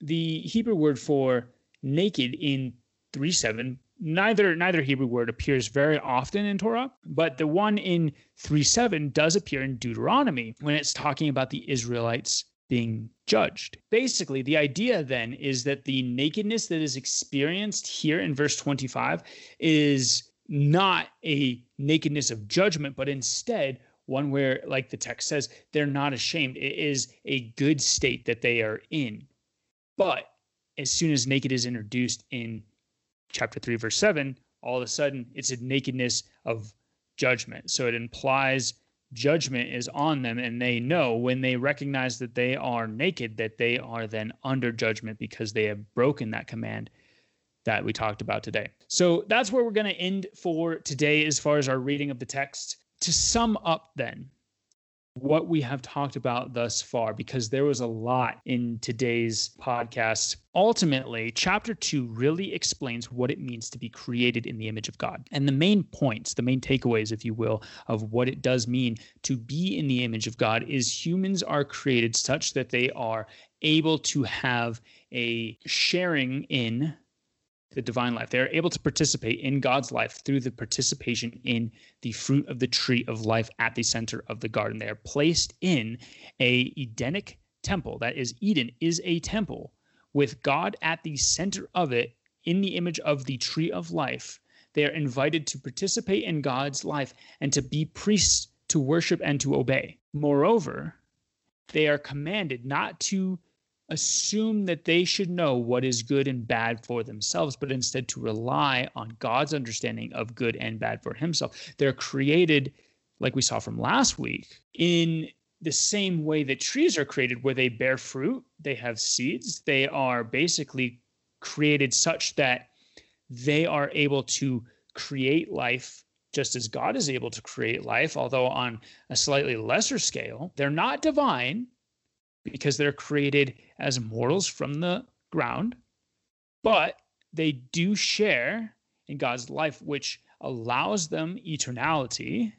the Hebrew word for naked in 3 7 neither neither Hebrew word appears very often in Torah, but the one in 3:7 does appear in Deuteronomy when it's talking about the Israelites being judged. Basically, the idea then is that the nakedness that is experienced here in verse 25 is not a nakedness of judgment, but instead one where, like the text says, they're not ashamed. It is a good state that they are in. But as soon as naked is introduced in chapter 3, verse 7, all of a sudden it's a nakedness of judgment. So it implies judgment is on them, and they know when they recognize that they are naked, that they are then under judgment because they have broken that command that we talked about today. So that's where we're going to end for today as far as our reading of the text. To sum up, then, what we have talked about thus far because there was a lot in today's podcast. Ultimately, chapter two really explains what it means to be created in the image of God. And the main points, the main takeaways, if you will, of what it does mean to be in the image of God is humans are created such that they are able to have a sharing in the divine life. They are able to participate in God's life through the participation in the fruit of the tree of life at the center of the garden. They are placed in a Edenic temple. That is, Eden is a temple with God at the center of it in the image of the tree of life. They are invited to participate in God's life and to be priests to worship and to obey. Moreover, they are commanded not to assume that they should know what is good and bad for themselves, but instead to rely on God's understanding of good and bad for himself. They're created, like we saw from last week, in the same way that trees are created, where they bear fruit, they have seeds, they are basically created such that they are able to create life just as God is able to create life, although on a slightly lesser scale. They're not divine, because they're created as mortals from the ground, but they do share in God's life, which allows them eternality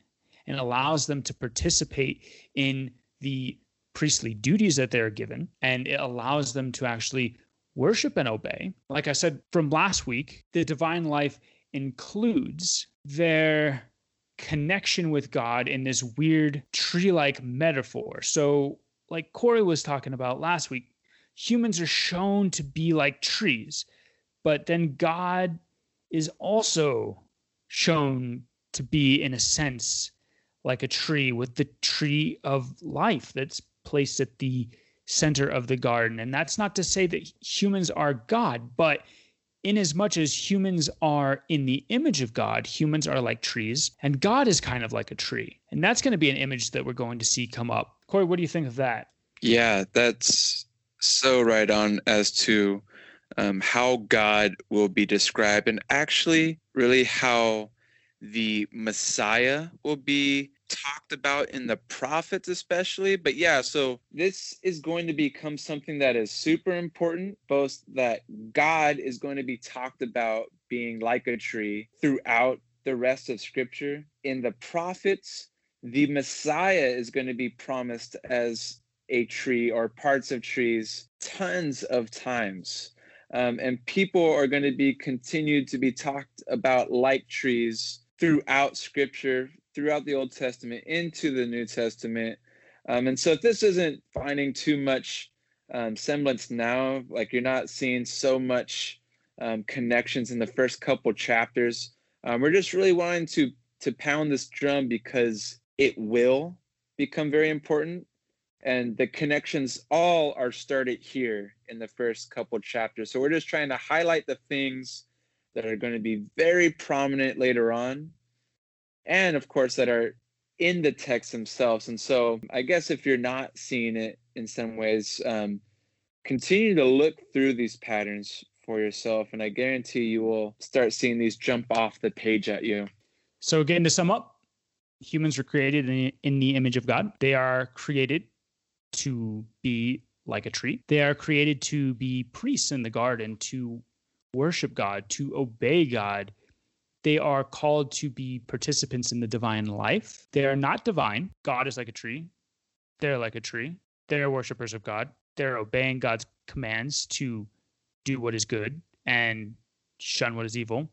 and allows them to participate in the priestly duties that they're given. And it allows them to actually worship and obey. Like I said from last week, the divine life includes their connection with God in this weird tree like metaphor. So like Cory was talking about last week, humans are shown to be like trees, but then God is also shown to be, in a sense, like a tree with the tree of life that's placed at the center of the garden. And that's not to say that humans are God, but in as much as humans are in the image of God, humans are like trees, and God is kind of like a tree. And that's going to be an image that we're going to see come up. Cory, what do you think of that? Yeah, that's so right on as to um, how God will be described, and actually, really, how the Messiah will be talked about in the prophets, especially. But yeah, so this is going to become something that is super important, both that God is going to be talked about being like a tree throughout the rest of scripture. In the prophets, the Messiah is going to be promised as a tree or parts of trees tons of times. Um, and people are going to be continued to be talked about like trees throughout scripture, throughout the Old Testament into the New Testament. Um, and so if this isn't finding too much um, semblance now, like you're not seeing so much um, connections in the first couple chapters, um, we're just really wanting to to pound this drum because it will become very important. And the connections all are started here in the first couple chapters. So we're just trying to highlight the things that are going to be very prominent later on and of course that are in the text themselves and so i guess if you're not seeing it in some ways um, continue to look through these patterns for yourself and i guarantee you will start seeing these jump off the page at you so again to sum up humans were created in, in the image of god they are created to be like a tree. They are created to be priests in the garden, to worship God, to obey God. They are called to be participants in the divine life. They are not divine. God is like a tree. They're like a tree. They're worshipers of God. They're obeying God's commands to do what is good and shun what is evil.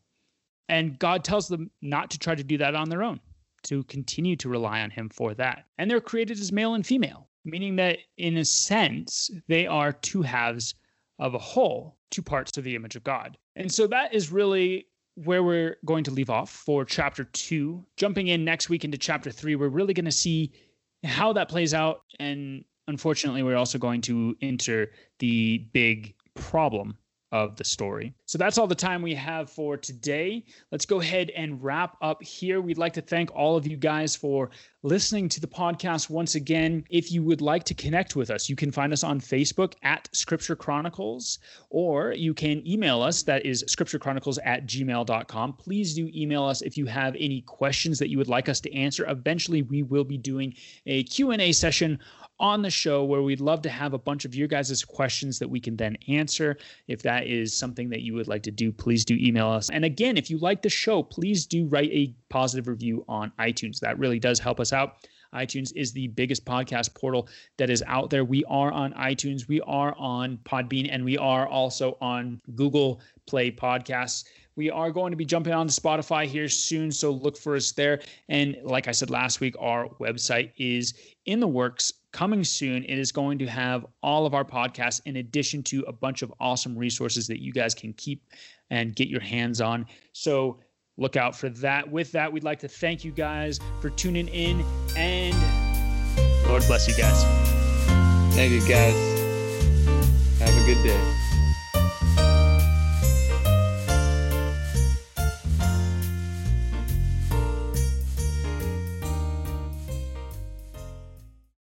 And God tells them not to try to do that on their own, to continue to rely on Him for that. And they're created as male and female meaning that in a sense, they are two halves of a whole, two parts of the image of God. And so that is really where we're going to leave off for chapter two. Jumping in next week into chapter three, we're really going to see how that plays out. And unfortunately, we're also going to enter the big problem of the story. So that's all the time we have for today. Let's go ahead and wrap up here. We'd like to thank all of you guys for listening to the podcast once again. If you would like to connect with us, you can find us on Facebook at Scripture Chronicles, or you can email us. That is scripturechronicles at gmail.com. Please do email us if you have any questions that you would like us to answer. Eventually, we will be doing a Q&A session on the show where we'd love to have a bunch of your guys' questions that we can then answer. If that is something that you would like to do, please do email us. And again, if you like the show, please do write a positive review on iTunes. That really does help us out. iTunes is the biggest podcast portal that is out there. We are on iTunes, we are on Podbean, and we are also on Google Play Podcasts. We are going to be jumping on to Spotify here soon, so look for us there. And like I said last week, our website is in the works coming soon. It is going to have all of our podcasts in addition to a bunch of awesome resources that you guys can keep and get your hands on. So look out for that. With that, we'd like to thank you guys for tuning in and Lord bless you guys. Thank you guys. Have a good day.